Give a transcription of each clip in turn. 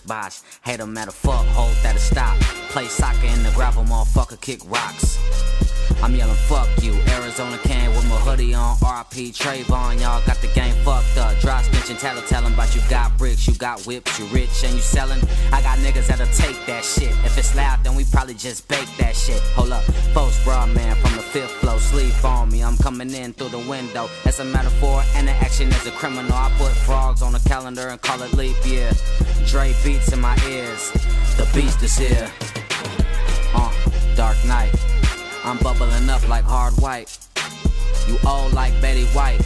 Chris Bosh. Hate him at a fuck, hold that a stop. Play soccer in the gravel, motherfucker, kick rocks. I'm yelling fuck you. Arizona can with my hoodie on. RP Trayvon, y'all got the game fucked up. Stench and tell telling about you got bricks, you got whips, you rich and you selling. I got niggas that'll take that shit. If it's loud, then we probably just bake that shit. Hold up, folks, broad man from the fifth floor, sleep on me. I'm coming in through the window. That's a metaphor and the action is a criminal. I put frogs on the calendar and call it leap year. Dre beats in my ears. The beast is here. Uh, Dark Knight. I'm bubbling up like hard white. You old like Betty White.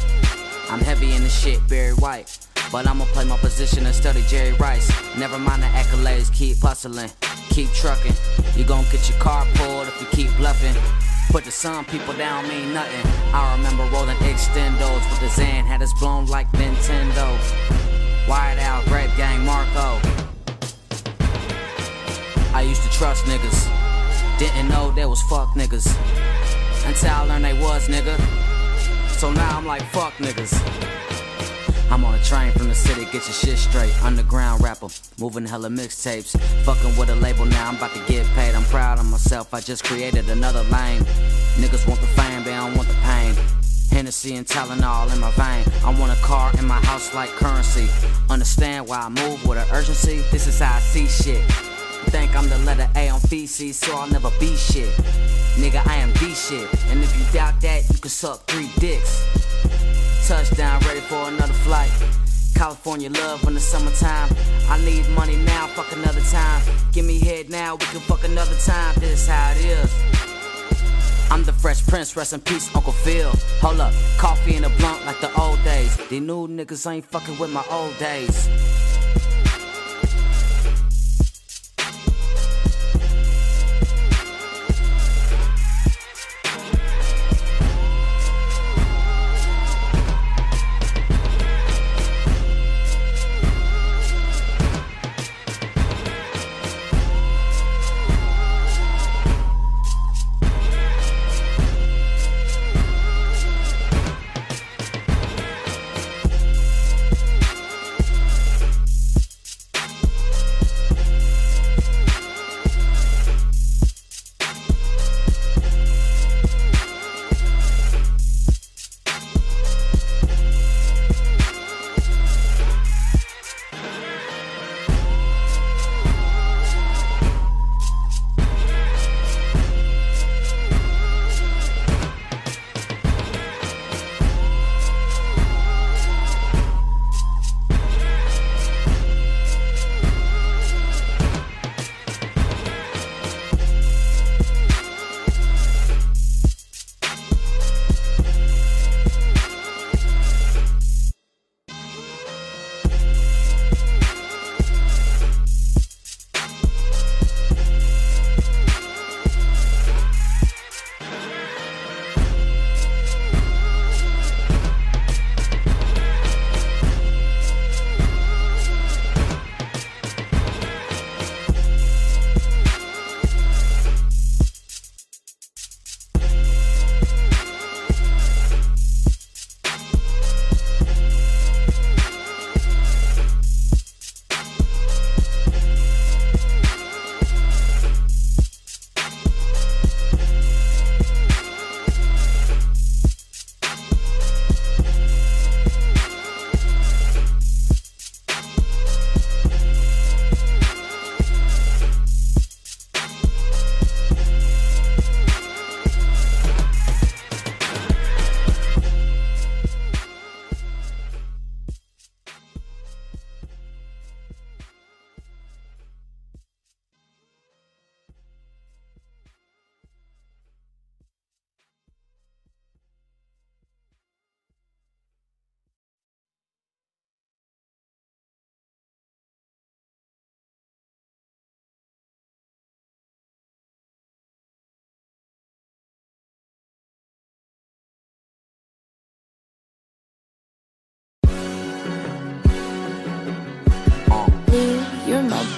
I'm heavy in the shit, Barry White. But I'ma play my position and study Jerry Rice. Never mind the accolades, keep hustling, keep trucking. You gon' get your car pulled if you keep bluffing. But to some people down mean nothing. I remember rolling extendos with the Zan, had us blown like Nintendo. Wired out, Grape Gang, Marco. I used to trust niggas. Didn't know there was fuck niggas. Until I learned they was nigga. So now I'm like fuck niggas. I'm on a train from the city, get your shit straight. Underground rapper, moving hella mixtapes. Fucking with a label now, I'm about to get paid. I'm proud of myself, I just created another lane. Niggas want the fame, they don't want the pain. Hennessy and Tylenol in my vein. I want a car in my house like currency. Understand why I move with an urgency? This is how I see shit. Think I'm the letter A on feces, so I'll never be shit. Nigga, I am the shit. And if you doubt that, you can suck three dicks. Touchdown, ready for another flight. California love in the summertime. I need money now, fuck another time. Give me head now, we can fuck another time. This is how it is. I'm the fresh prince, rest in peace, Uncle Phil. Hold up, coffee in a blunt like the old days. These new niggas ain't fucking with my old days.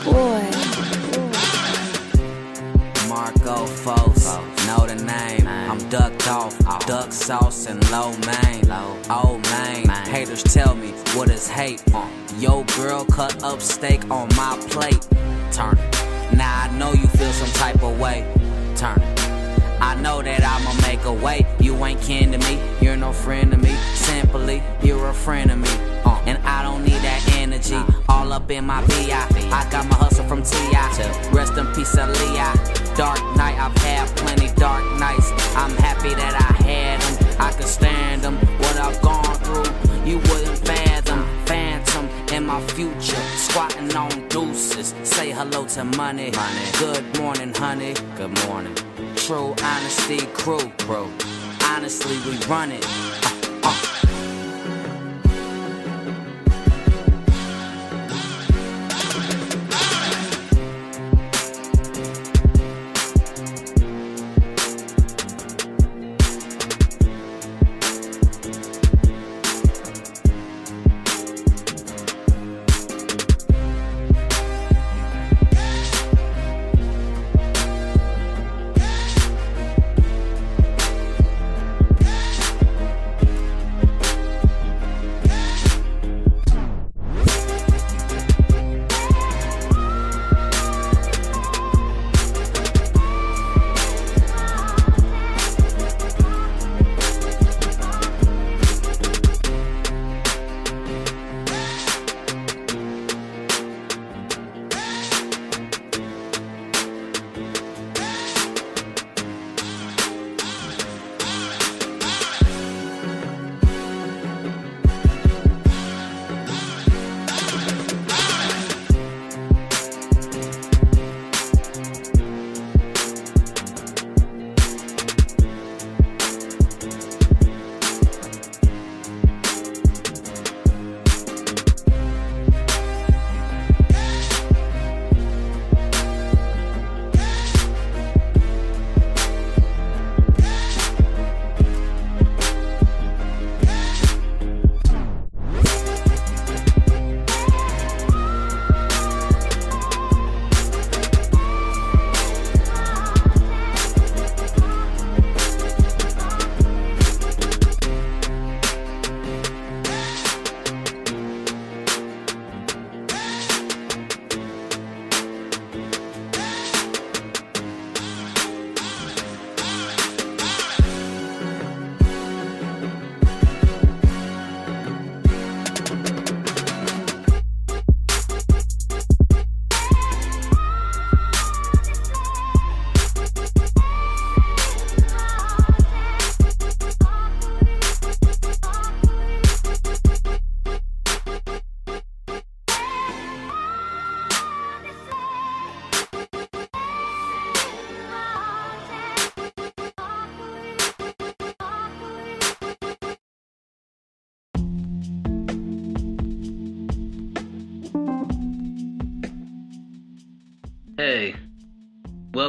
Boy. Marco Fos, know the name. I'm ducked off. Duck sauce and lo mein. Oh man, haters tell me what is hate. Yo girl cut up steak on my plate. Turn it. Now I know you feel some type of way. Turn it. I know that I'ma make a way. You ain't kin to me, you're no friend to me. Simply, you're a friend of me. Uh, and I don't need that energy all up in my VI. I got my hustle from T.I. Rest in peace, Aaliyah. Dark night, I've had plenty dark nights. I'm happy that I had them. I can stand them. What I've gone through, you wouldn't fathom. Phantom in my future, squatting on deuces. Say hello to money. money. Good morning, honey. Good morning. True honesty, crew, crew. Honestly, we run it.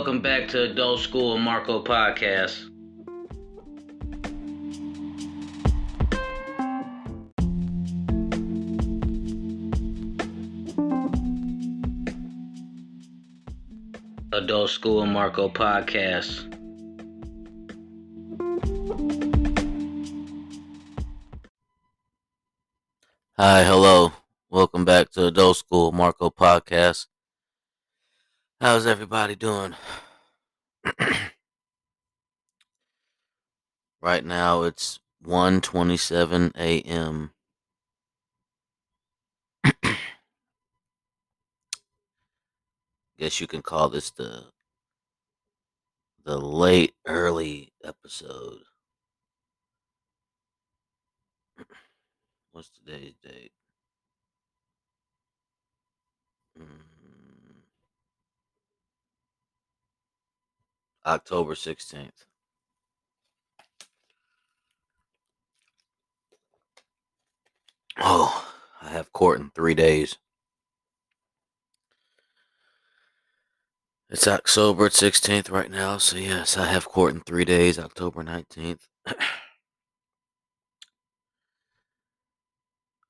Welcome back to Adult School Marco Podcast. Adult School Marco Podcast. Hi, hello. Welcome back to Adult School Marco Podcast. How's everybody doing? right now it's 1:27 a.m. Guess you can call this the the late early episode. What's today's date? Mm, October 16th. Oh, I have court in three days. It's October 16th right now, so yes, I have court in three days, October 19th. uh,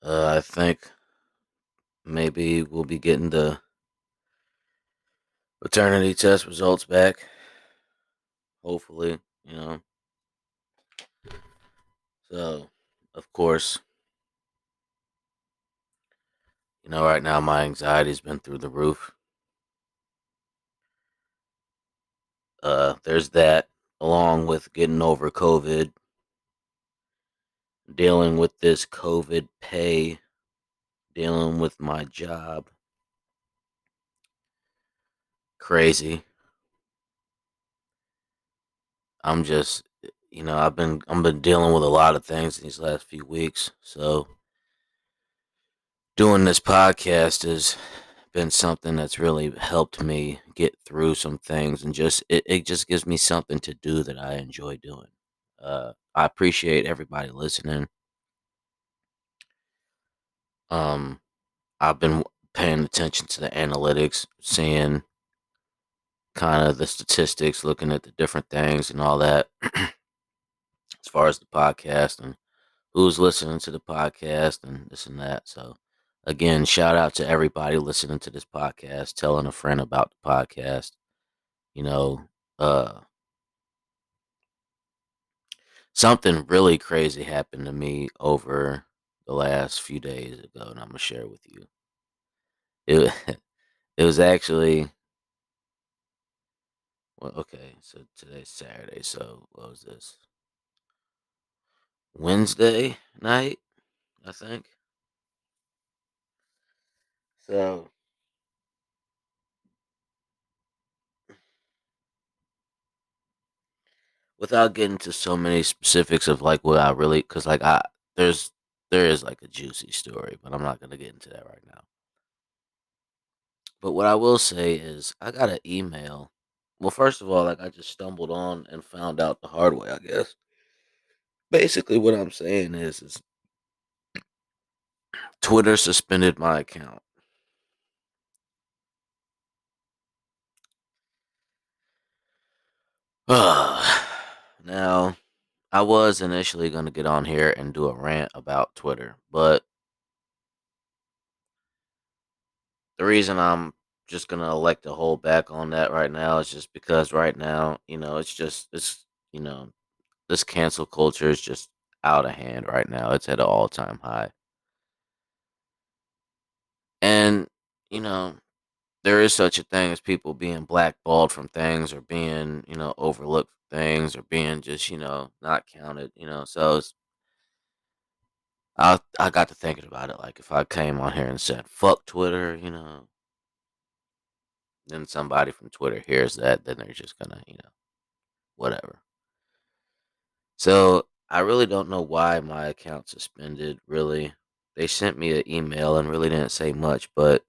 I think maybe we'll be getting the paternity test results back. Hopefully, you know. So, of course, you know, right now my anxiety's been through the roof. Uh, there's that, along with getting over COVID, dealing with this COVID pay, dealing with my job. Crazy. I'm just, you know, I've been I've been dealing with a lot of things these last few weeks. So doing this podcast has been something that's really helped me get through some things and just it, it just gives me something to do that I enjoy doing. Uh, I appreciate everybody listening. Um, I've been paying attention to the analytics, seeing kind of the statistics, looking at the different things and all that as far as the podcast and who's listening to the podcast and this and that. So, again, shout out to everybody listening to this podcast, telling a friend about the podcast. You know, uh, something really crazy happened to me over the last few days ago, and I'm gonna share with you. It it was actually well, okay. So today's Saturday. So what was this? Wednesday night, I think. So without getting to so many specifics of like what I really, because like I there's there is like a juicy story, but I'm not gonna get into that right now. But what I will say is I got an email. Well, first of all, like I just stumbled on and found out the hard way, I guess. Basically, what I'm saying is, is Twitter suspended my account. now, I was initially going to get on here and do a rant about Twitter, but the reason I'm just to elect to hold back on that right now It's just because right now, you know, it's just, it's, you know, this cancel culture is just out of hand right now. It's at an all time high. And, you know, there is such a thing as people being blackballed from things or being, you know, overlooked things or being just, you know, not counted, you know. So it's, I I got to thinking about it. Like if I came on here and said "fuck Twitter," you know, then somebody from Twitter hears that, then they're just gonna, you know, whatever. So I really don't know why my account suspended. Really, they sent me an email and really didn't say much, but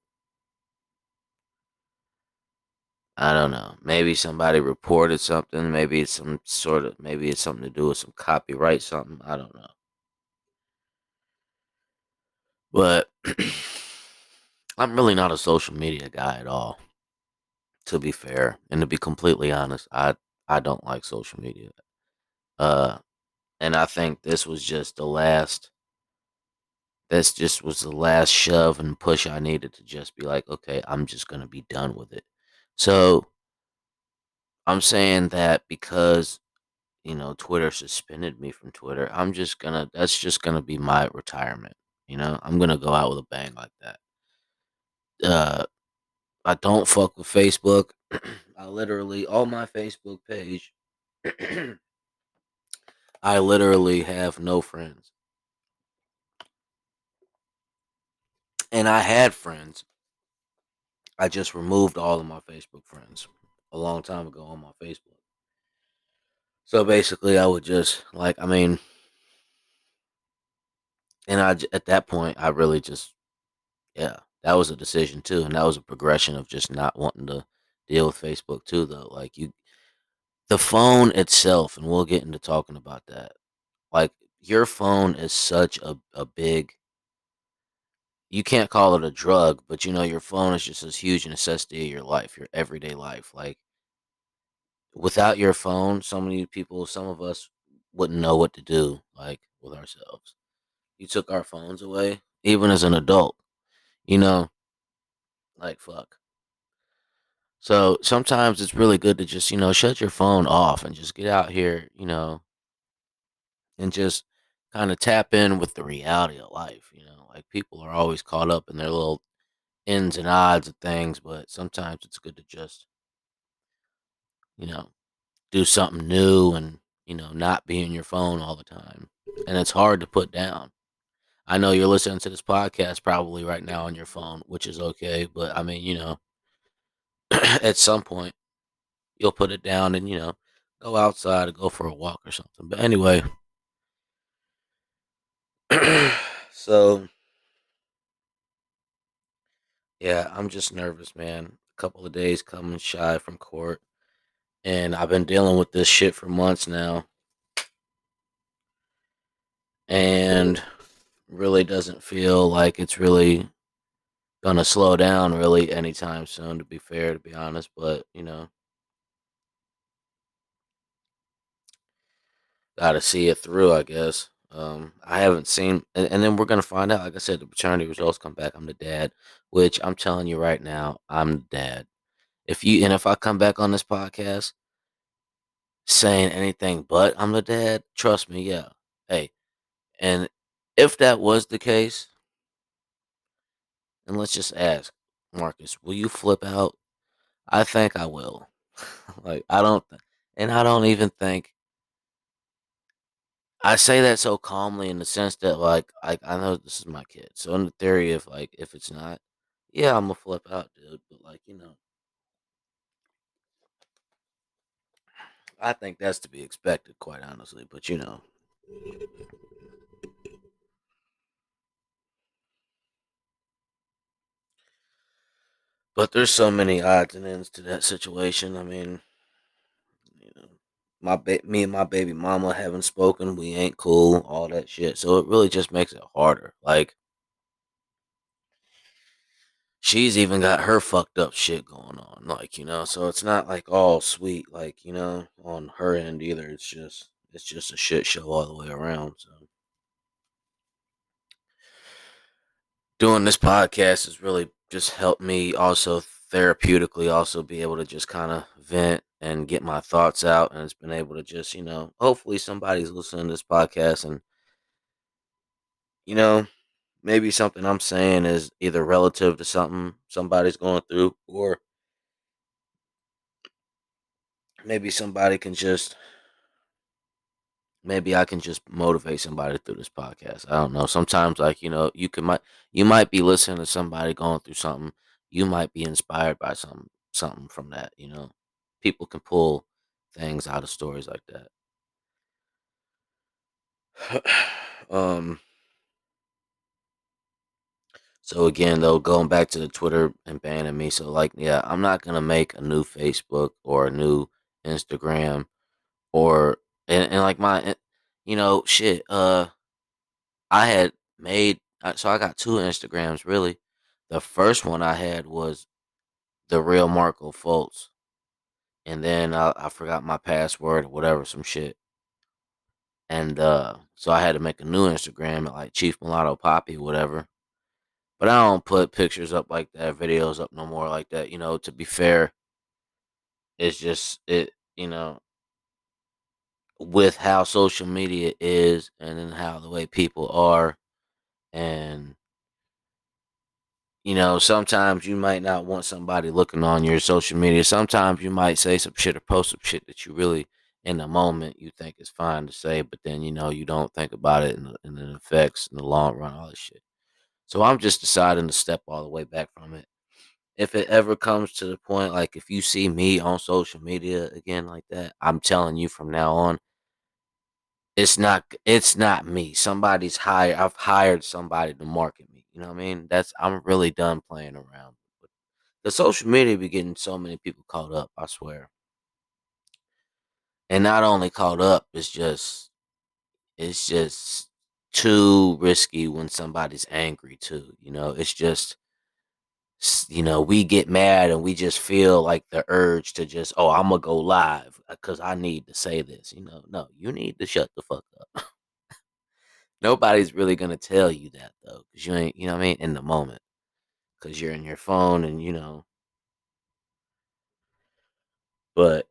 I don't know. Maybe somebody reported something. Maybe it's some sort of. Maybe it's something to do with some copyright something. I don't know. But I'm really not a social media guy at all. To be fair, and to be completely honest, I I don't like social media. Uh, and I think this was just the last. This just was the last shove and push I needed to just be like, okay, I'm just gonna be done with it. So I'm saying that because you know Twitter suspended me from Twitter, I'm just gonna. That's just gonna be my retirement. You know, I'm gonna go out with a bang like that. Uh, I don't fuck with Facebook. I literally on my Facebook page. I literally have no friends. And I had friends. I just removed all of my Facebook friends a long time ago on my Facebook. So basically, I would just like, I mean, and I at that point, I really just, yeah, that was a decision too, and that was a progression of just not wanting to deal with Facebook too, though. Like you, the phone itself, and we'll get into talking about that. Like your phone is such a, a big you can't call it a drug, but you know your phone is just as huge necessity of your life, your everyday life. Like without your phone, so many people, some of us wouldn't know what to do like with ourselves. You took our phones away, even as an adult, you know, like fuck. So sometimes it's really good to just, you know, shut your phone off and just get out here, you know, and just kind of tap in with the reality of life. You know, like people are always caught up in their little ins and odds of things, but sometimes it's good to just, you know, do something new and, you know, not be in your phone all the time. And it's hard to put down. I know you're listening to this podcast probably right now on your phone, which is okay, but I mean, you know, at some point you'll put it down and, you know, go outside or go for a walk or something. But anyway, so yeah, I'm just nervous, man. A couple of days coming shy from court, and I've been dealing with this shit for months now, and really doesn't feel like it's really gonna slow down really anytime soon. To be fair, to be honest, but you know, gotta see it through, I guess. Um, I haven't seen, and, and then we're gonna find out. Like I said, the paternity results come back. I'm the dad, which I'm telling you right now, I'm the dad. If you and if I come back on this podcast saying anything but I'm the dad, trust me, yeah. Hey, and if that was the case, and let's just ask, Marcus, will you flip out? I think I will. like I don't, and I don't even think I say that so calmly in the sense that like I I know this is my kid. So in the theory of like if it's not, yeah, I'm gonna flip out, dude. But like, you know. I think that's to be expected, quite honestly, but you know. But there's so many odds and ends to that situation. I mean, you know, my ba- me and my baby mama haven't spoken. We ain't cool. All that shit. So it really just makes it harder. Like she's even got her fucked up shit going on. Like you know, so it's not like all sweet. Like you know, on her end either. It's just it's just a shit show all the way around. So. Doing this podcast is really just helped me also therapeutically also be able to just kind of vent and get my thoughts out and it's been able to just you know hopefully somebody's listening to this podcast and you know maybe something i'm saying is either relative to something somebody's going through or maybe somebody can just maybe I can just motivate somebody through this podcast. I don't know. Sometimes like, you know, you can might you might be listening to somebody going through something. You might be inspired by some something from that, you know. People can pull things out of stories like that. um so again though, going back to the Twitter and banning me, so like yeah, I'm not gonna make a new Facebook or a new Instagram or and, and like my you know shit uh i had made so i got two instagrams really. The first one i had was the real marco fultz and then I, I forgot my password or whatever some shit. And uh so i had to make a new instagram at like chief mulatto poppy whatever. But i don't put pictures up like that videos up no more like that you know to be fair. It's just it you know with how social media is and then how the way people are. And you know sometimes you might not want somebody looking on your social media. Sometimes you might say some shit or post some shit that you really in the moment you think is fine to say but then you know you don't think about it and, and it affects in the long run all this shit. So i'm just deciding to step all the way back from it. If it ever comes to the point like if you see me on social media again like that i'm telling you from now on it's not it's not me. Somebody's hired I've hired somebody to market me. You know what I mean? That's I'm really done playing around. But The social media be getting so many people caught up, I swear. And not only caught up, it's just it's just too risky when somebody's angry too. You know, it's just you know, we get mad and we just feel like the urge to just, oh, I'm gonna go live uh, because I need to say this. You know, no, you need to shut the fuck up. Nobody's really gonna tell you that though, because you ain't, you know what I mean, in the moment, because you're in your phone and you know. But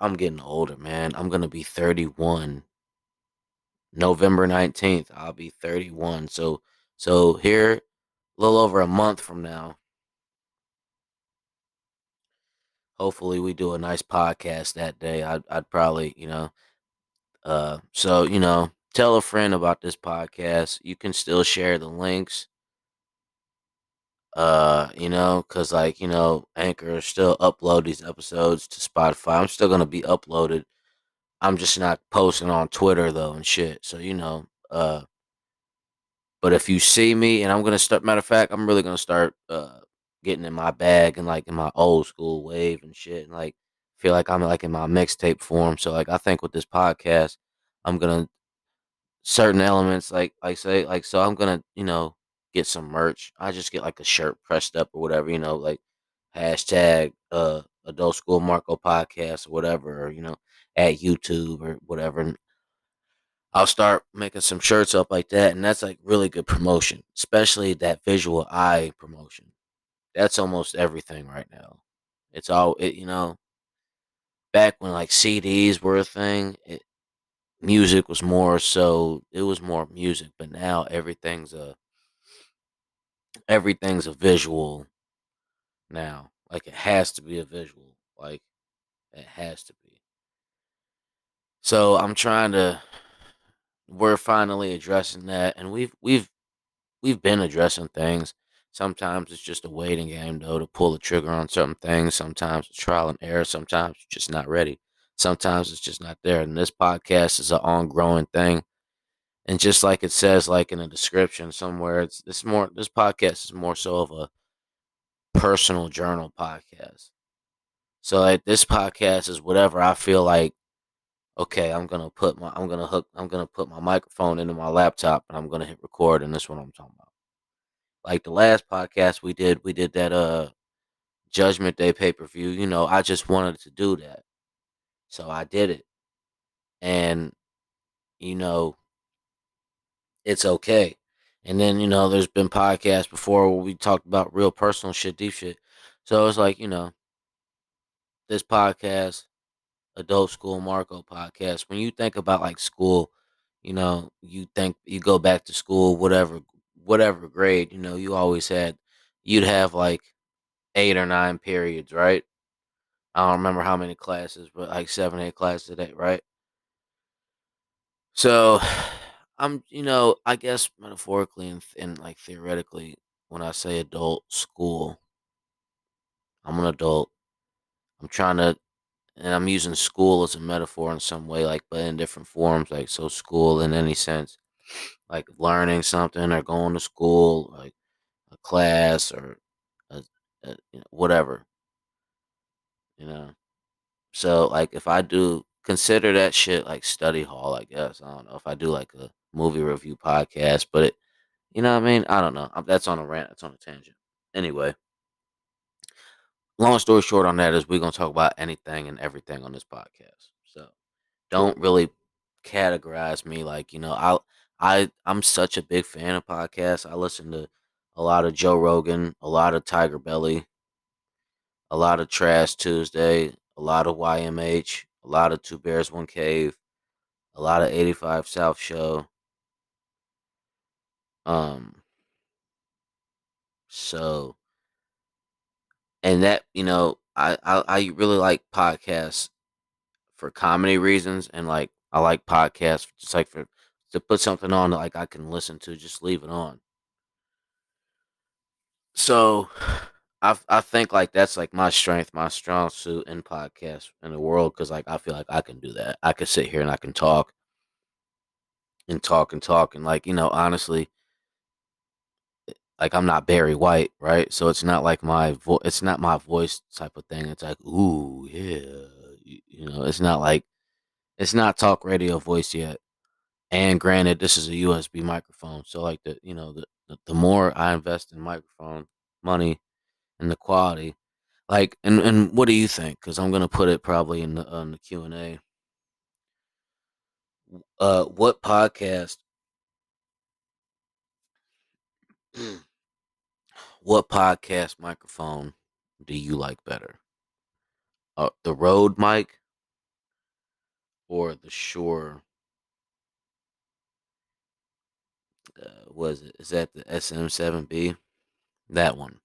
I'm getting older, man. I'm gonna be 31 November 19th, I'll be 31. So so here a little over a month from now. Hopefully we do a nice podcast that day. I'd I'd probably, you know, uh so, you know, tell a friend about this podcast. You can still share the links. Uh, you know, cuz like, you know, Anchor still upload these episodes to Spotify. I'm still to be uploaded. I'm just not posting on Twitter though and shit. So, you know, uh but if you see me and I'm to start matter of fact, I'm really to start uh getting in my bag and like in my old school wave and shit and like feel like I'm like in my mixtape form. So like I think with this podcast, I'm gonna certain elements like like say like so I'm gonna you know get some merch. I just get like a shirt pressed up or whatever you know like hashtag uh adult school Marco podcast or whatever or you know at YouTube or whatever. And I'll start making some shirts up like that, and that's like really good promotion, especially that visual eye promotion. That's almost everything right now. It's all it you know. Back when like CDs were a thing, it, music was more so it was more music, but now everything's a everything's a visual now. Like it has to be a visual. Like it has to be. So I'm trying to we're finally addressing that and we've we've we've been addressing things. Sometimes it's just a waiting game though to pull the trigger on certain things. Sometimes it's trial and error. Sometimes you're just not ready. Sometimes it's just not there. And this podcast is an ongoing thing. And just like it says, like in a description somewhere, it's this more this podcast is more so of a personal journal podcast. So like this podcast is whatever I feel like. Okay, I'm gonna put my I'm gonna hook I'm gonna put my microphone into my laptop and I'm gonna hit record and this is what I'm talking about. Like the last podcast we did, we did that uh Judgment Day pay per view. You know, I just wanted to do that, so I did it, and you know, it's okay. And then, you know, there's been podcasts before where we talked about real personal shit, deep shit. So it's like, you know, this podcast, Adult School Marco podcast, when you think about like school, you know, you think you go back to school, whatever, whatever grade, you know, you always had, you'd have like eight or nine periods, right? I don't remember how many classes, but like seven, eight classes a day, right? So I'm, you know, I guess metaphorically and, and like theoretically, when I say adult school, I'm an adult. I'm trying to, and I'm using school as a metaphor in some way, like, but in different forms. Like, so school in any sense, like learning something or going to school, like a class or a, a, you know, whatever, you know. So, like, if I do consider that shit like study hall, I guess. I don't know if I do like a movie review podcast, but it, you know what I mean? I don't know. That's on a rant. That's on a tangent. Anyway, long story short on that is we're gonna talk about anything and everything on this podcast. So don't really categorize me like you know I I I'm such a big fan of podcasts. I listen to a lot of Joe Rogan, a lot of Tiger Belly, a lot of Trash Tuesday, a lot of YMH, a lot of Two Bears One Cave, a lot of 85 South Show. Um so and that you know I, I I really like podcasts for comedy reasons and like I like podcasts just like for to put something on that like I can listen to just leave it on. So I I think like that's like my strength, my strong suit in podcasts in the world because like I feel like I can do that. I can sit here and I can talk and talk and talk and like you know honestly like I'm not Barry White, right? So it's not like my voice. It's not my voice type of thing. It's like, ooh, yeah, you, know. It's not like it's not talk radio voice yet. And granted, this is a USB microphone, so like the you know the the, the more I invest in microphone money and the quality, like and and what do you think? Because I'm gonna put it probably in the on the Q and A. Uh, what podcast? What podcast microphone do you like better? Uh, the Rode mic or the Shure uh, was it? Is that the SM7B? That one.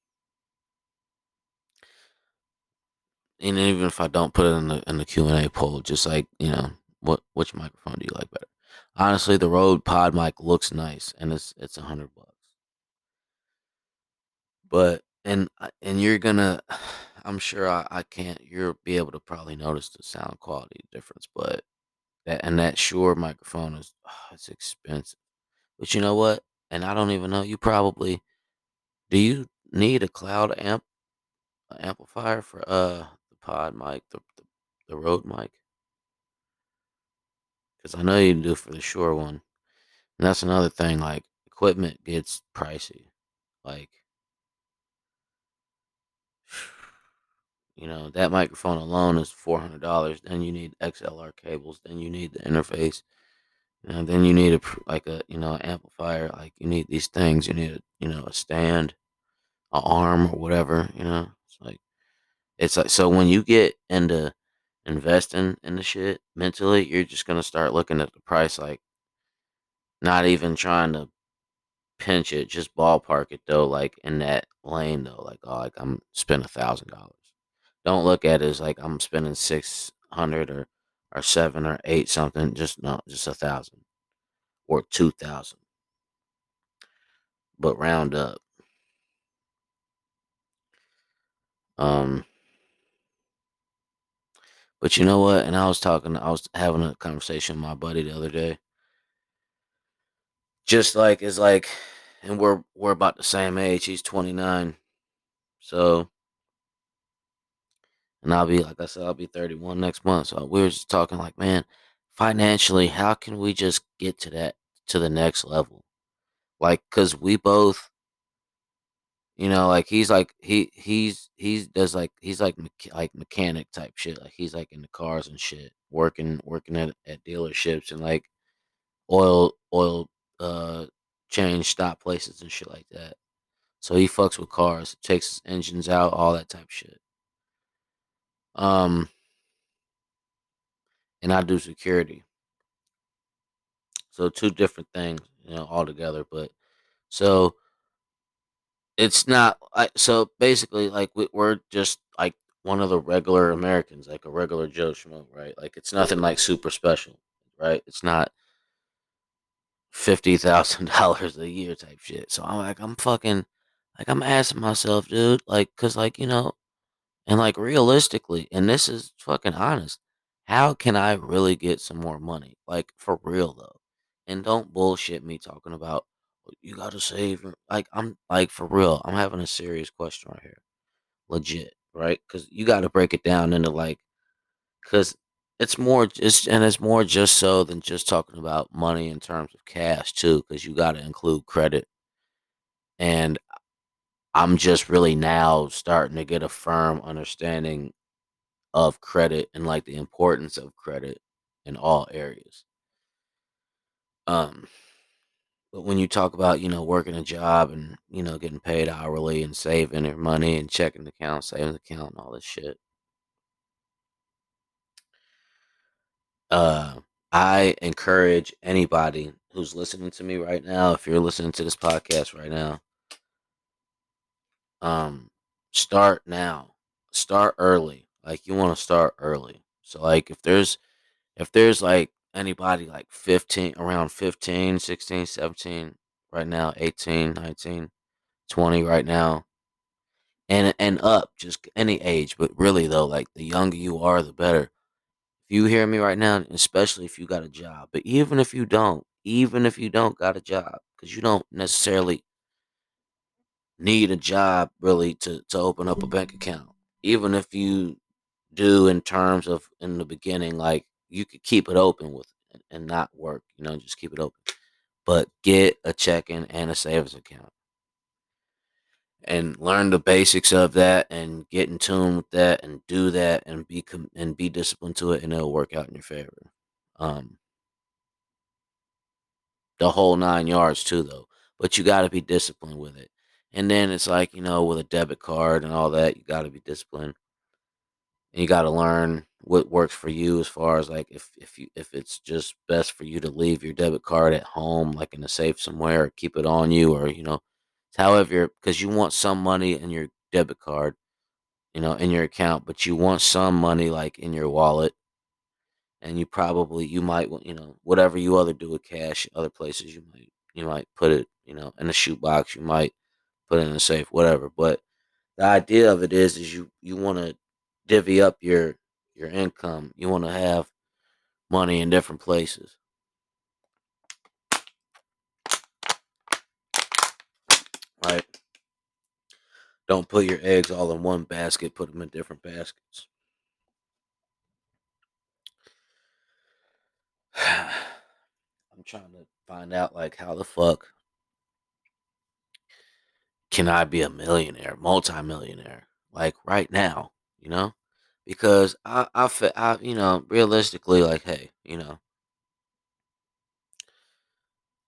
And even if I don't put it in the in the Q and A poll, just like you know, what which microphone do you like better? Honestly, the Rode Pod mic looks nice, and it's it's a hundred bucks. But and and you're gonna, I'm sure I, I can't. You'll be able to probably notice the sound quality difference, but that and that Shure microphone is it's expensive. But you know what? And I don't even know. You probably do. You need a cloud amp amplifier for uh the pod mic, the the, the Rode mic. Because I know you do for the Shure one. And that's another thing. Like equipment gets pricey. Like you know that microphone alone is four hundred dollars. Then you need XLR cables. Then you need the interface. And then you need a like a you know amplifier. Like you need these things. You need a you know a stand, a arm or whatever. You know it's like it's like so when you get into investing in the shit mentally, you're just gonna start looking at the price like not even trying to pinch it, just ballpark it though, like in that lane though, like oh, like I'm spending a thousand dollars. Don't look at it as like I'm spending six hundred or or seven or eight something. Just no, just a thousand or two thousand. But round up. Um. But you know what? And I was talking, I was having a conversation with my buddy the other day. Just like it's like, and we're we're about the same age. He's 29, so, and I'll be like I said, I'll be 31 next month. So we were just talking like, man, financially, how can we just get to that to the next level? Like, cause we both you know, like he's like he he's he does like he's like like mechanic type shit. Like he's like in the cars and shit, working working at at dealerships and like oil oil uh change stop places and shit like that. So he fucks with cars, takes engines out, all that type shit. Um, and I do security. So two different things, you know, all together. But so it's not like so basically like we, we're just like one of the regular Americans, like a regular Joe Schmo, right? Like it's nothing like super special, right? It's not fifty thousand dollars a year type shit. So I'm like, I'm fucking, like I'm asking myself, dude, like, cause like you know, and like realistically, and this is fucking honest, how can I really get some more money, like for real though? And don't bullshit me talking about oh, you gotta save. Like I'm like for real. I'm having a serious question right here, legit, right? Because you got to break it down into like, because it's more just and it's more just so than just talking about money in terms of cash too. Because you got to include credit, and I'm just really now starting to get a firm understanding of credit and like the importance of credit in all areas. Um but when you talk about, you know, working a job and, you know, getting paid hourly and saving your money and checking the account, savings account, and all this shit. Uh, I encourage anybody who's listening to me right now, if you're listening to this podcast right now, um, start now. Start early. Like you want to start early. So like if there's if there's like anybody like 15 around 15 16 17 right now 18 19 20 right now and and up just any age but really though like the younger you are the better if you hear me right now especially if you got a job but even if you don't even if you don't got a job because you don't necessarily need a job really to to open up a bank account even if you do in terms of in the beginning like you could keep it open with and not work. You know, just keep it open. But get a checking and a savings account. And learn the basics of that and get in tune with that and do that and be com- and be disciplined to it and it'll work out in your favor. Um the whole nine yards too though. But you gotta be disciplined with it. And then it's like, you know, with a debit card and all that, you gotta be disciplined. And you gotta learn what works for you as far as like if if you if it's just best for you to leave your debit card at home like in a safe somewhere or keep it on you or you know however because you want some money in your debit card you know in your account but you want some money like in your wallet and you probably you might you know whatever you other do with cash other places you might you might put it you know in a shoebox you might put it in a safe whatever but the idea of it is is you you want to divvy up your your income. You want to have money in different places. Right? Don't put your eggs all in one basket put them in different baskets. I'm trying to find out like how the fuck can I be a millionaire, multimillionaire, like right now, you know? Because I, I, I, you know, realistically, like, hey, you know,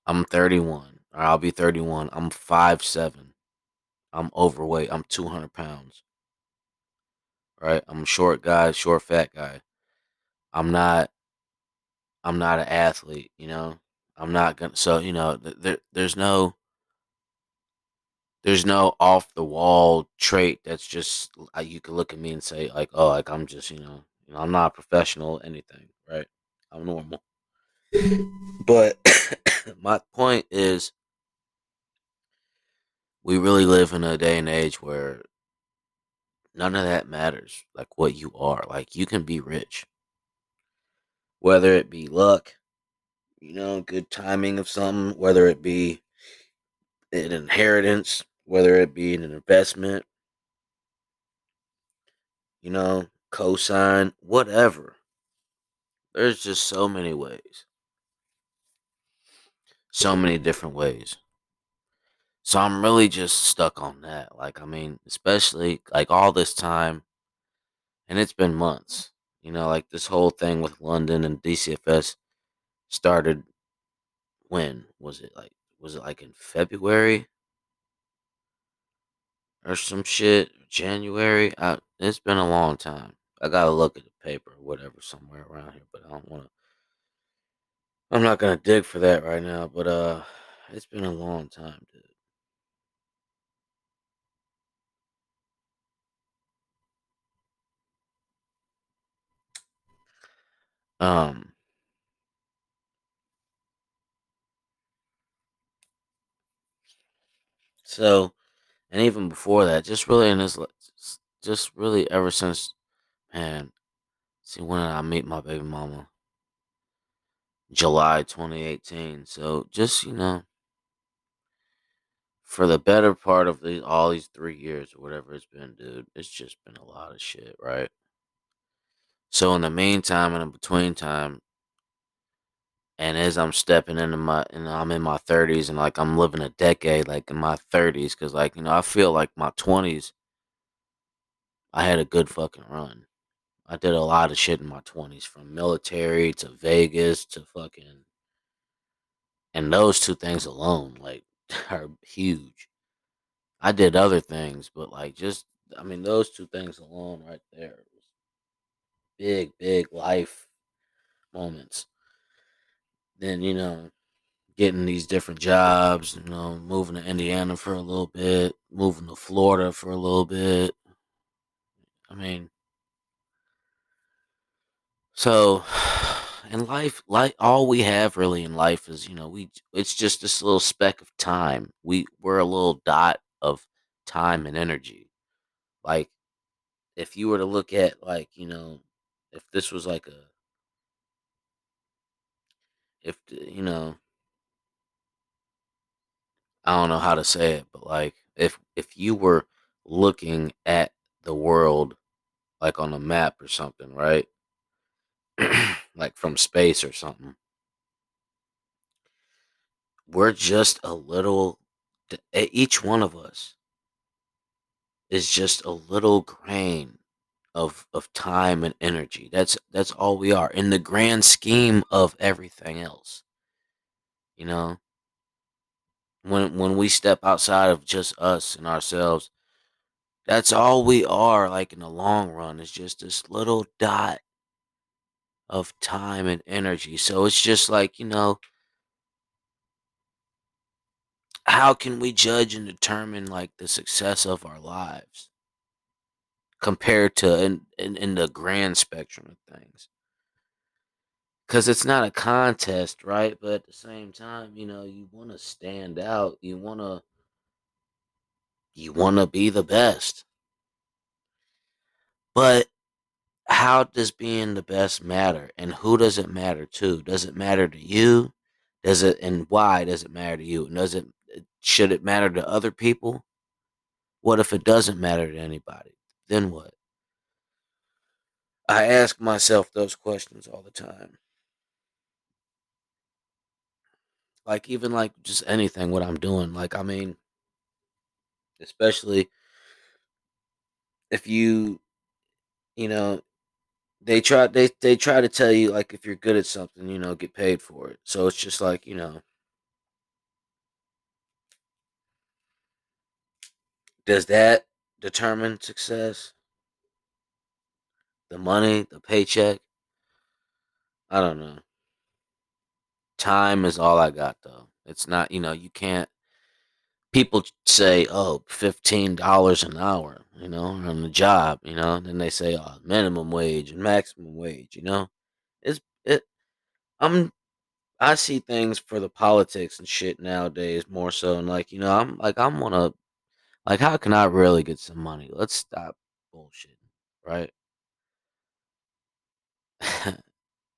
I'm 31, or I'll be 31. I'm five seven. I'm overweight. I'm 200 pounds. Right? I'm a short guy, short fat guy. I'm not. I'm not an athlete. You know. I'm not gonna. So you know, there, there's no there's no off the wall trait that's just uh, you can look at me and say like oh like i'm just you know you know i'm not professional anything right? I'm normal. But my point is we really live in a day and age where none of that matters like what you are like you can be rich. Whether it be luck you know good timing of something whether it be an inheritance whether it be an investment, you know, cosign, whatever. There's just so many ways. So many different ways. So I'm really just stuck on that. Like, I mean, especially like all this time, and it's been months. You know, like this whole thing with London and DCFS started when was it like was it like in February? Or some shit. January. I, it's been a long time. I gotta look at the paper or whatever somewhere around here, but I don't want to. I'm not gonna dig for that right now, but uh, it's been a long time, dude. Um. So, and even before that, just really in this, just really ever since, man. See, when did I meet my baby mama? July 2018. So just you know, for the better part of all these three years or whatever it's been, dude, it's just been a lot of shit, right? So in the meantime and in between time, and as I'm stepping into my, and I'm in my 30s, and like I'm living a decade, like in my 30s, because like you know I feel like my 20s, I had a good fucking run. I did a lot of shit in my 20s, from military to Vegas to fucking, and those two things alone, like, are huge. I did other things, but like just, I mean, those two things alone right there big, big life moments then you know getting these different jobs you know moving to indiana for a little bit moving to florida for a little bit. I mean so in life like all we have really in life is you know we it's just this little speck of time. We we're a little dot of time and energy. Like if you were to look at like you know if this was like a if uh, you know I don't know how to say it, but like if if you were looking at the world like on a map or something, right? like from space or something. We're just a little each one of us is just a little grain of of time and energy. That's that's all we are in the grand scheme of everything else. You know, when when we step outside of just us and ourselves, that's all we are. Like in the long run, is just this little dot of time and energy. So it's just like, you know, how can we judge and determine like the success of our lives compared to in, in, in the grand spectrum of things? Because it's not a contest, right? But at the same time, you know, you want to stand out. You want to you want to be the best. But how does being the best matter? And who does it matter to? Does it matter to you? Does it and why does it matter to you? And does it should it matter to other people? What if it doesn't matter to anybody? Then what? I ask myself those questions all the time. Like even like just anything what I'm doing. Like I mean especially if you you know they try they they try to tell you like if you're good at something you know get paid for it so it's just like you know does that determine success the money the paycheck i don't know time is all i got though it's not you know you can't people say, "Oh, fifteen dollars an hour," you know, on the job, you know. Then they say, "Oh, minimum wage and maximum wage," you know. It's it. I'm. I see things for the politics and shit nowadays more so, and like you know, I'm like I'm gonna like how can I really get some money? Let's stop bullshit, right?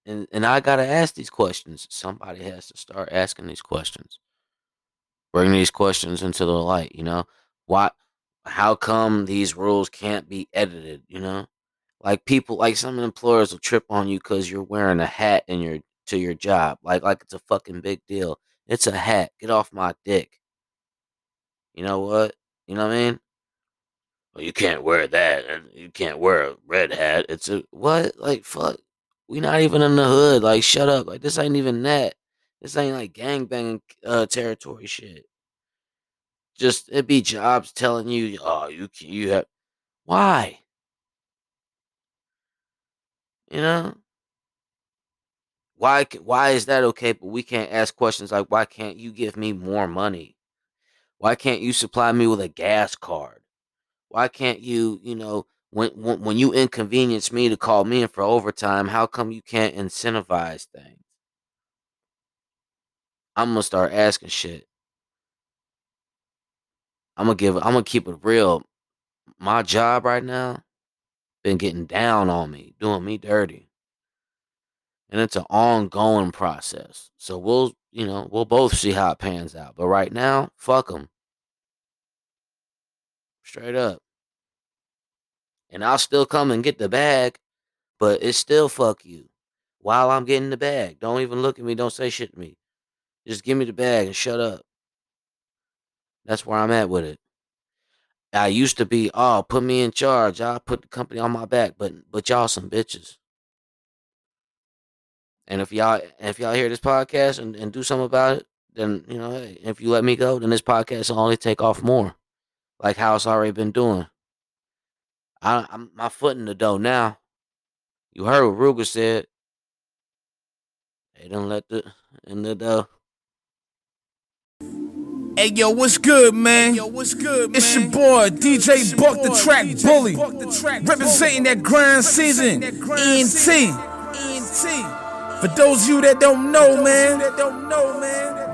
and and I gotta ask these questions. Somebody has to start asking these questions bring these questions into the light, you know? Why how come these rules can't be edited, you know? Like people like some employers will trip on you cuz you're wearing a hat in your to your job. Like like it's a fucking big deal. It's a hat. Get off my dick. You know what? You know what I mean? Well, you can't wear that and you can't wear a red hat. It's a what? Like fuck. We not even in the hood. Like shut up. Like this ain't even that. This ain't like gangbang uh, territory shit. Just it be jobs telling you, oh, you can, you have why? You know why? Why is that okay? But we can't ask questions like, why can't you give me more money? Why can't you supply me with a gas card? Why can't you, you know, when when, when you inconvenience me to call me in for overtime, how come you can't incentivize things? I'm gonna start asking shit. I'm gonna give. I'm gonna keep it real. My job right now been getting down on me, doing me dirty, and it's an ongoing process. So we'll, you know, we'll both see how it pans out. But right now, fuck them, straight up. And I'll still come and get the bag, but it's still fuck you. While I'm getting the bag, don't even look at me. Don't say shit to me. Just give me the bag and shut up. That's where I'm at with it. I used to be, oh, put me in charge. I'll put the company on my back, but but y'all some bitches. And if y'all if y'all hear this podcast and, and do something about it, then you know, hey, if you let me go, then this podcast will only take off more. Like how it's already been doing. I, I'm my foot in the dough now. You heard what Ruger said. They don't let the in the dough. Hey yo, what's good, man? Hey, yo, what's good, man? It's your boy DJ it's Buck the Track DJ Bully, representing that grind season. ENT. ENT. For those of you that don't know, man,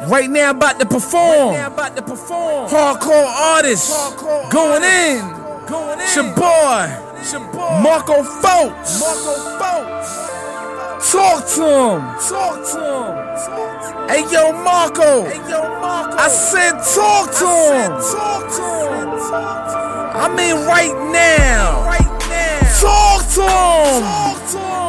right now about to perform. Right about to perform. Hardcore Hardcore going in. It's your boy. Marco Folks. Talk to him. Talk to him. Hey yo, Marco. I said talk to him. I mean right now. Talk to him.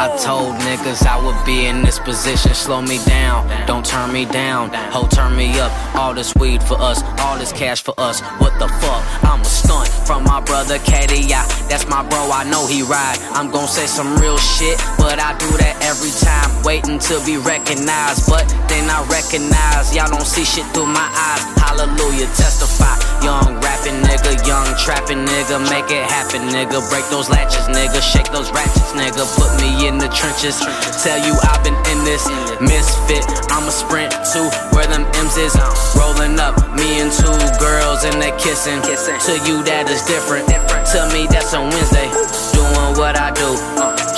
I told niggas I would be in this position. Slow me down, don't turn me down. Ho, turn me up. All this weed for us, all this cash for us. What the fuck? I'm a stunt from my brother KDI. That's my bro, I know he ride. I'm gon' say some real shit, but I do that every time. Waiting to be recognized, but then I recognize y'all don't see shit through my eyes. Hallelujah, testify. Young rapping nigga, young trapping nigga, make it happen nigga. Break those latches nigga, shake those ratchets nigga. Put me in the trenches. Tell you I've been in this misfit. I'ma sprint to where them M's is. Rolling up, me and two girls and they kissing. To you that is different. Tell me that's on Wednesday. Doing what I do.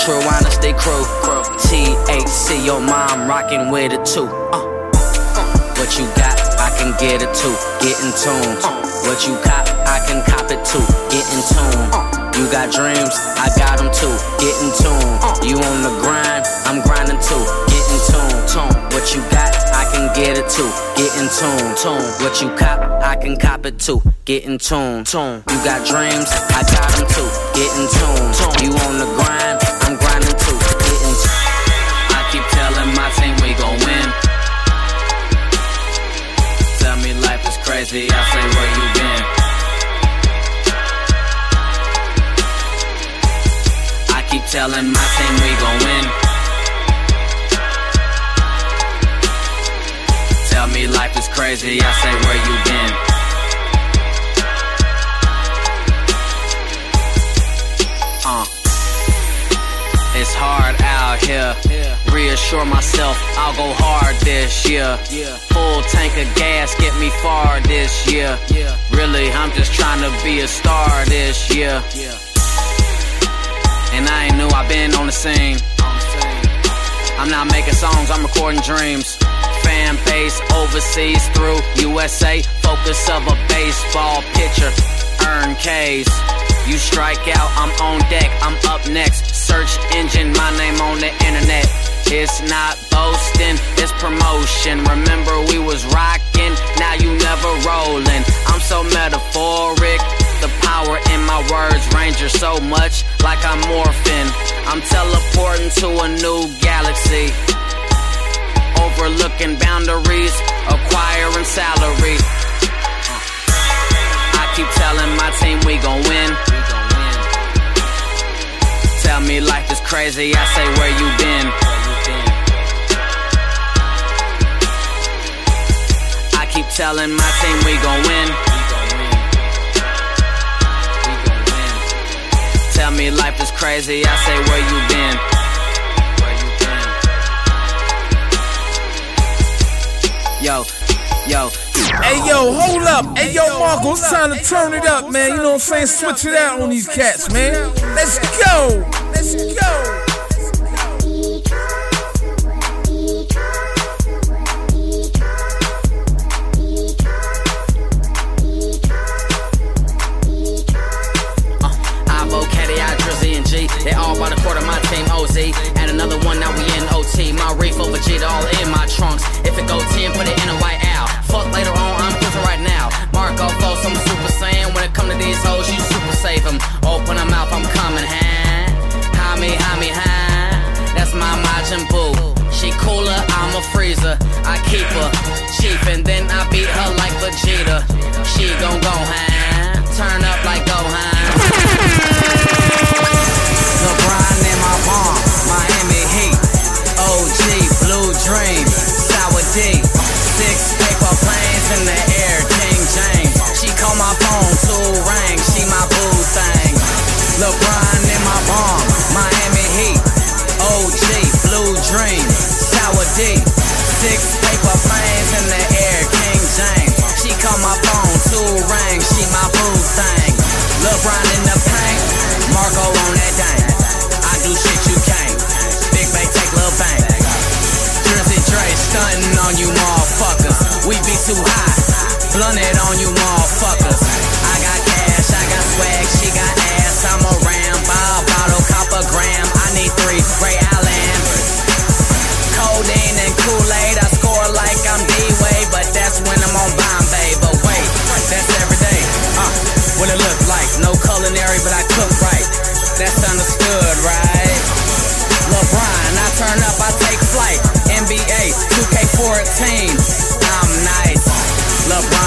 True honesty crew. THC, your mom rocking with it too. Uh. What you got, can get it too. Get in tune. What you cop, I can cop it too. Get in tune. You got dreams, I got them too. Get in tune. You on the grind, I'm grinding too. Get in tune. What you got, I can get it too. Get in tune. tune. What you cop, I can cop it too. Get in tune. tune. You got dreams, I got them too. Get in tune. You on the grind, I'm grinding too. I say where you been. I keep telling my team we gon' win. Tell me life is crazy, I say where you been. It's hard out here. Reassure myself I'll go hard this year. Full tank of gas get me far this year. Really, I'm just trying to be a star this year. And I ain't new, I've been on the scene. I'm not making songs, I'm recording dreams. Fan base overseas through USA. Focus of a baseball pitcher. Earn K's. You strike out, I'm on deck, I'm up next. Search engine, my name on the internet. It's not boasting, it's promotion. Remember we was rocking, now you never rolling. I'm so metaphoric. The power in my words ranger so much like I'm morphing. I'm teleporting to a new galaxy. Overlooking boundaries, acquiring salary. I keep telling my team we gon' win. Me life is crazy, I say where you been. I keep telling my team we gon' win. Tell me life is crazy, I say where you been. Yo, yo, Hey yo, hold up. Hey yo, Marco, it's time to turn it up, man. You know what I'm saying? Switch it out on these cats, man. Let's go. Let's go. Ivo, Caddy, I, and G. They all by the quarter, of my team OZ. And another one, now we in OT. My reef over G, all in my trunks. If it go 10, put it in a white My Majin Buu. She cooler, I'm a freezer. I keep her cheap and then I beat her like Vegeta. She gon' go, huh? Turn up like Gohan. Dream, Sour D, six paper planes in the air, King James. She call my phone, two rings, she my boo thing. LeBron in the paint, Marco on that dang. I do shit you can't. Big bank take little bank. Jersey Dre stunting on you motherfuckers. We be too high, blunted on you motherfuckers. I got cash, I got swag, she got ass. I'm around, Bob bottle, copper gram. Kool-Aid, I score like I'm D-Wade, but that's when I'm on Bombay. But wait, that's every day. Uh, what it look like? No culinary, but I cook right. That's understood, right? LeBron, I turn up, I take flight. NBA, 2K14, I'm nice. LeBron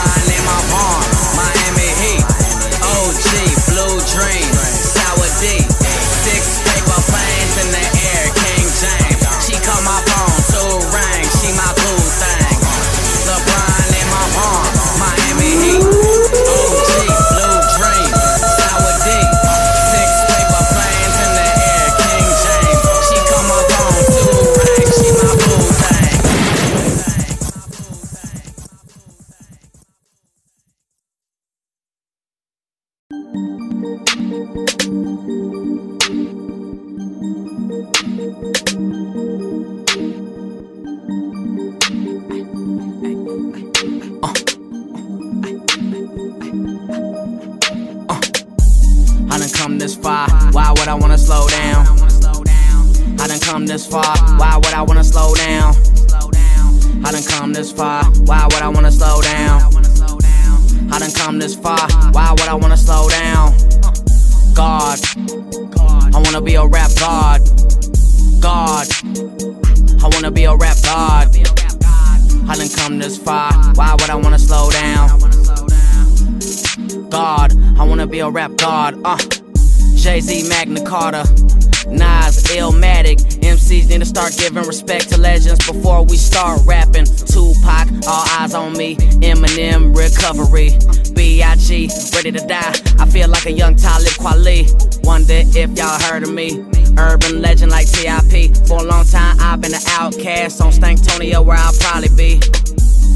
OutKast on Stankonia, where I'll probably be.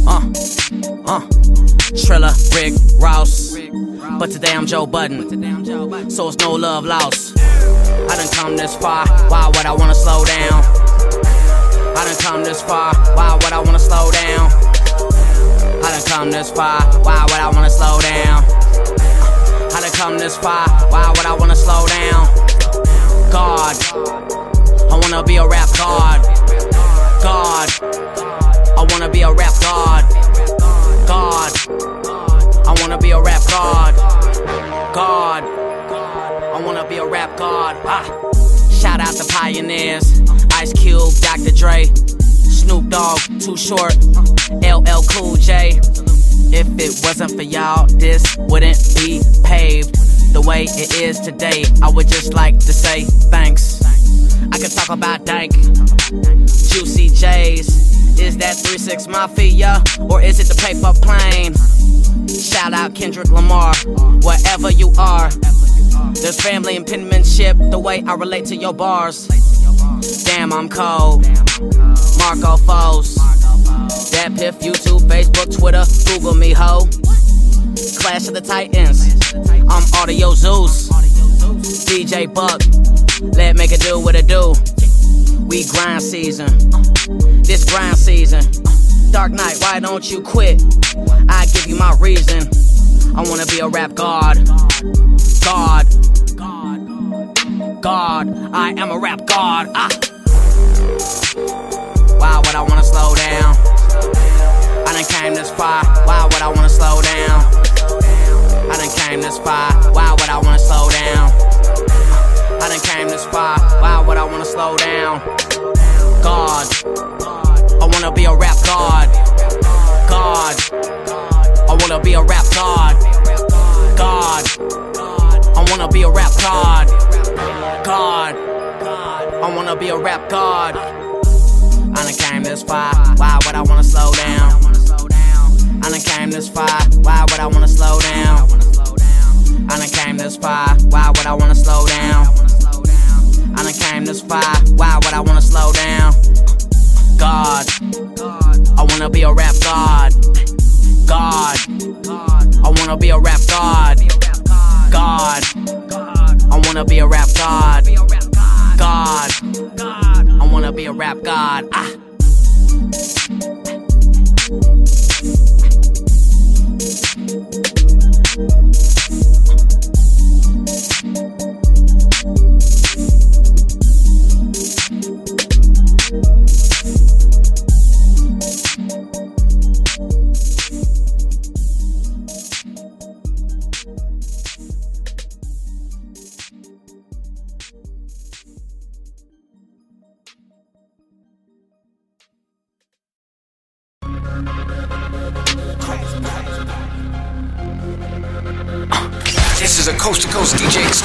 Uh, uh. Trilla, Rick, Ross. But today I'm Joe Budden, so it's no love lost. I done come this far, why would I wanna slow down? I done come this far, why would I wanna slow down? I done come this far, pioneers, Ice Cube, Dr. Dre, Snoop Dogg, Too Short, LL Cool J. If it wasn't for y'all, this wouldn't be paved the way it is today. I would just like to say thanks. I could talk about Dank, Juicy J's. Is that 3-6 Mafia or is it the paper plane? Shout out Kendrick Lamar, wherever you are. There's family and penmanship, the way I relate to your bars. Damn, I'm cold. Marco Foes. That Piff, YouTube, Facebook, Twitter, Google me, ho. Clash of the Titans. I'm Audio Zeus. DJ Buck. Let make it do what it do. We grind season. This grind season. Dark Knight, why don't you quit? I give you my reason. I wanna be a rap god. God. God. I am a rap god. Ah. Why would I wanna slow down? I done came this far. Why would I wanna slow down? I done came this far. Why would I wanna slow down? I done came this far. Why would I wanna slow down? God. I wanna be a rap god. God. I wanna be a rap god. God. I wanna be a rap god. God. I wanna be a rap god. I done came this far. Why would I wanna slow down? I done came this far. Why would I wanna slow down? I done came this far. Why would I wanna slow down? I done came this far. Why would I wanna slow down? God, I wanna be a rap god. God, I wanna be a rap god. God, I wanna be a rap god. God, I wanna be a rap god. Ah.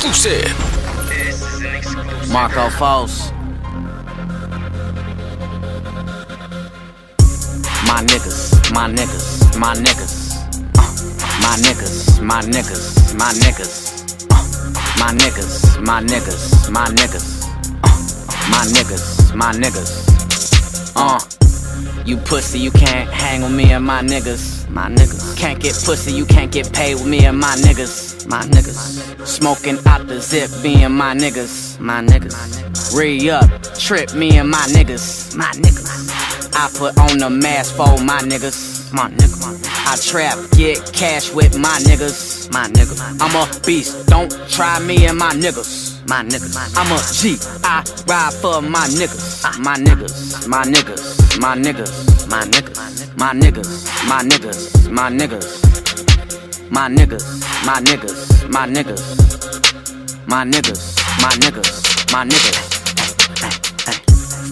Coast DJ exclusive. Marco Foss. My niggas, my niggas, my niggas. Uh, my niggas, my niggas, my niggas. Uh, my niggas, my niggas, my niggas. Uh, my niggas, my niggas. Uh, you pussy, you can't hang with me and my niggas. My niggas can't get pussy, you can't get paid with me and my niggas. my niggas. Smoking out the zip, being my niggas, my niggas. Re up, trip, me and my niggas, my niggas. I put on the mask for my niggas, my niggas. I trap, get cash with my niggas, my niggas. I'm a beast, don't try me and my niggas, my niggas. I'm a G, I ride for my niggas, my niggas, my niggas, my niggas, my niggas, my niggas, my niggas, my niggas, my niggas, my niggas, my niggas, my niggas, my niggas, my niggas.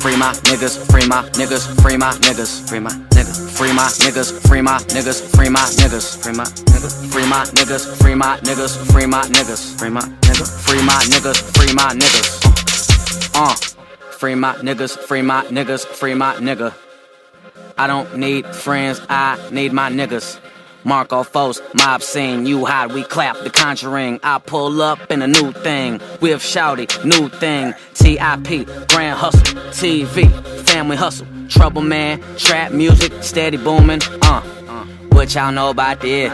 Free my niggas, free my niggas, free my niggas, free my niggas, free my niggas, free my niggas, free my niggas, free my niggas, free my niggas, free my niggas, free my niggas, free my niggas, free my niggas, free my niggas. Uh, free my niggas, free my niggas, free my nigga. I don't need friends, I need my niggas. Marco Fos, mob scene, you hide, we clap the conjuring. I pull up in a new thing, with shouty, new thing. TIP, grand hustle, TV, family hustle, trouble man, trap music, steady booming. Uh, what y'all know about this?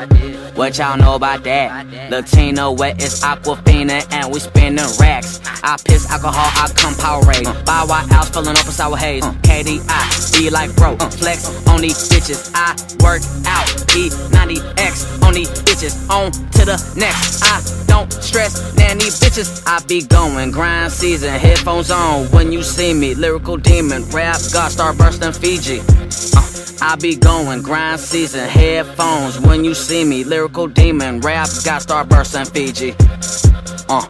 What y'all know about that? Latino wet is Aquafina and we spinning racks. I piss alcohol, I come Powerade. Uh, Buy white house filling up a sour haze. Uh, KDI, be like bro, uh, flex on these bitches. I work out, P90X on these bitches. On to the next. I don't stress, man, these bitches. I be going, grind season, headphones on. When you see me, lyrical demon, rap, God start bursting Fiji. Uh, I be going, grind season, headphones. When you see me, lyrical demon, rap, got start bursting Fiji. Uh.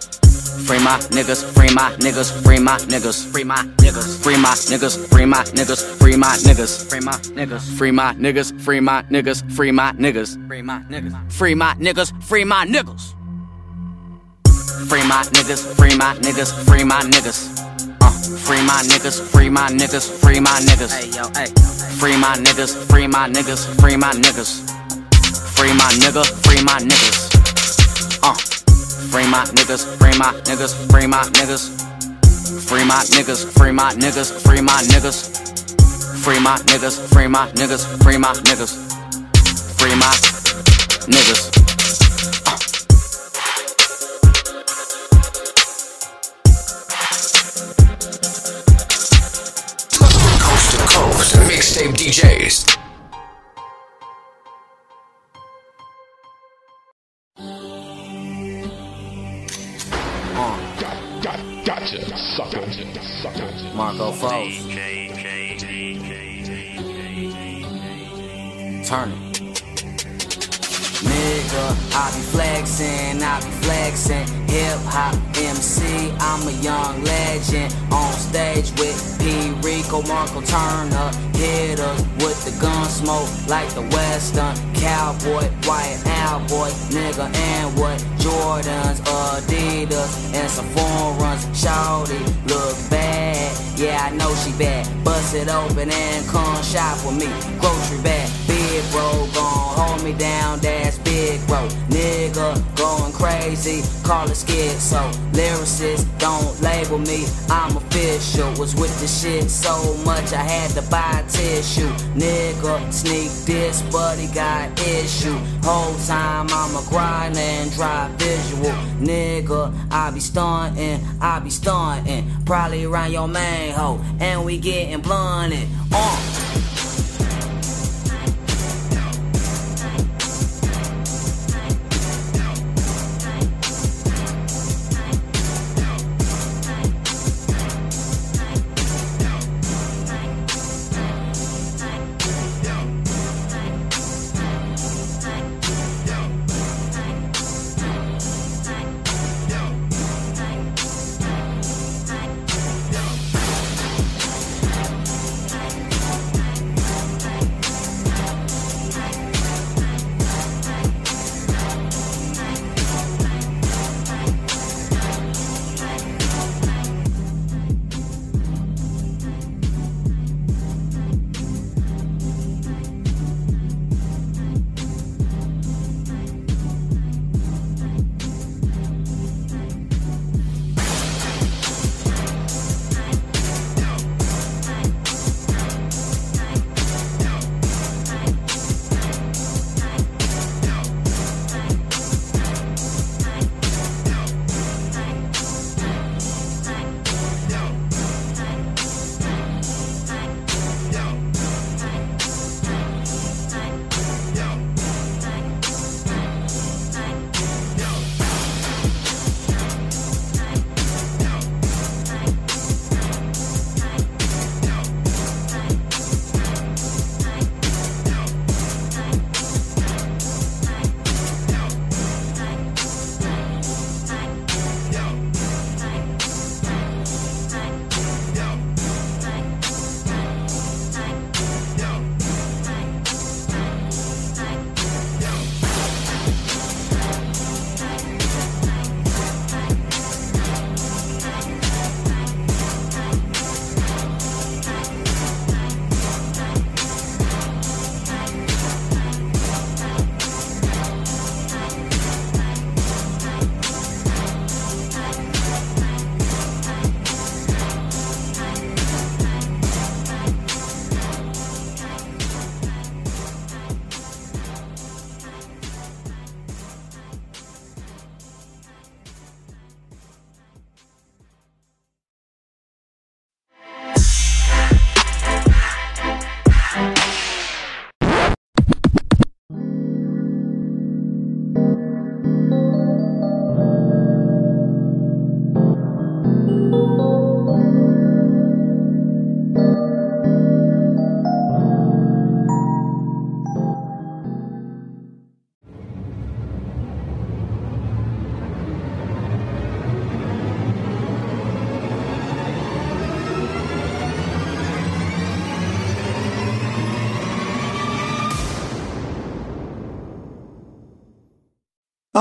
Free my niggas, free my niggas, free my niggas, free my niggas, free my niggas, free my niggas, free my niggas, free my niggas, free my niggas, free my niggas, free my niggas, free my niggas, free my niggas, free my niggas. Free my niggas, free my niggas, free my niggas. Uh, free my niggas, free my niggas, free my niggas. Hey yo, hey. Free my niggas, free my niggas, free my niggas. Free my nigga, free my niggas. Uh, free my niggas, free my niggas, free my niggas. Free my niggas, free my niggas, free my niggas. Free my niggas, free my niggas, free my niggas. Free my niggas. Mixtape DJs. Gotcha, sucker. sucker. Marco Froze. Turn it. Nigga, I be flexing, I be flexing. Hip hop MC, I'm a young legend. On stage with P. Rico, Marco Turner. Hit us with the gun smoke like the Western cowboy, white cowboy, nigga, and what? Jordans, Adidas, and some foreruns. Shawty look bad, yeah, I know she bad. Bust it open and come shop with me. Grocery bag, big bro, gon' hold me down, that's big bro. Nigga going crazy, call it schizo. Lyricist, don't label me, I'm official. Was with the shit so much I had to buy tissue. Nigga, sneak this, he got issue. Whole time I'm a grind and drive visual. Nigga, I be stunting, I be stunting. Probably around your main hoe, and we getting blunted. Uh.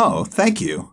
Oh, thank you.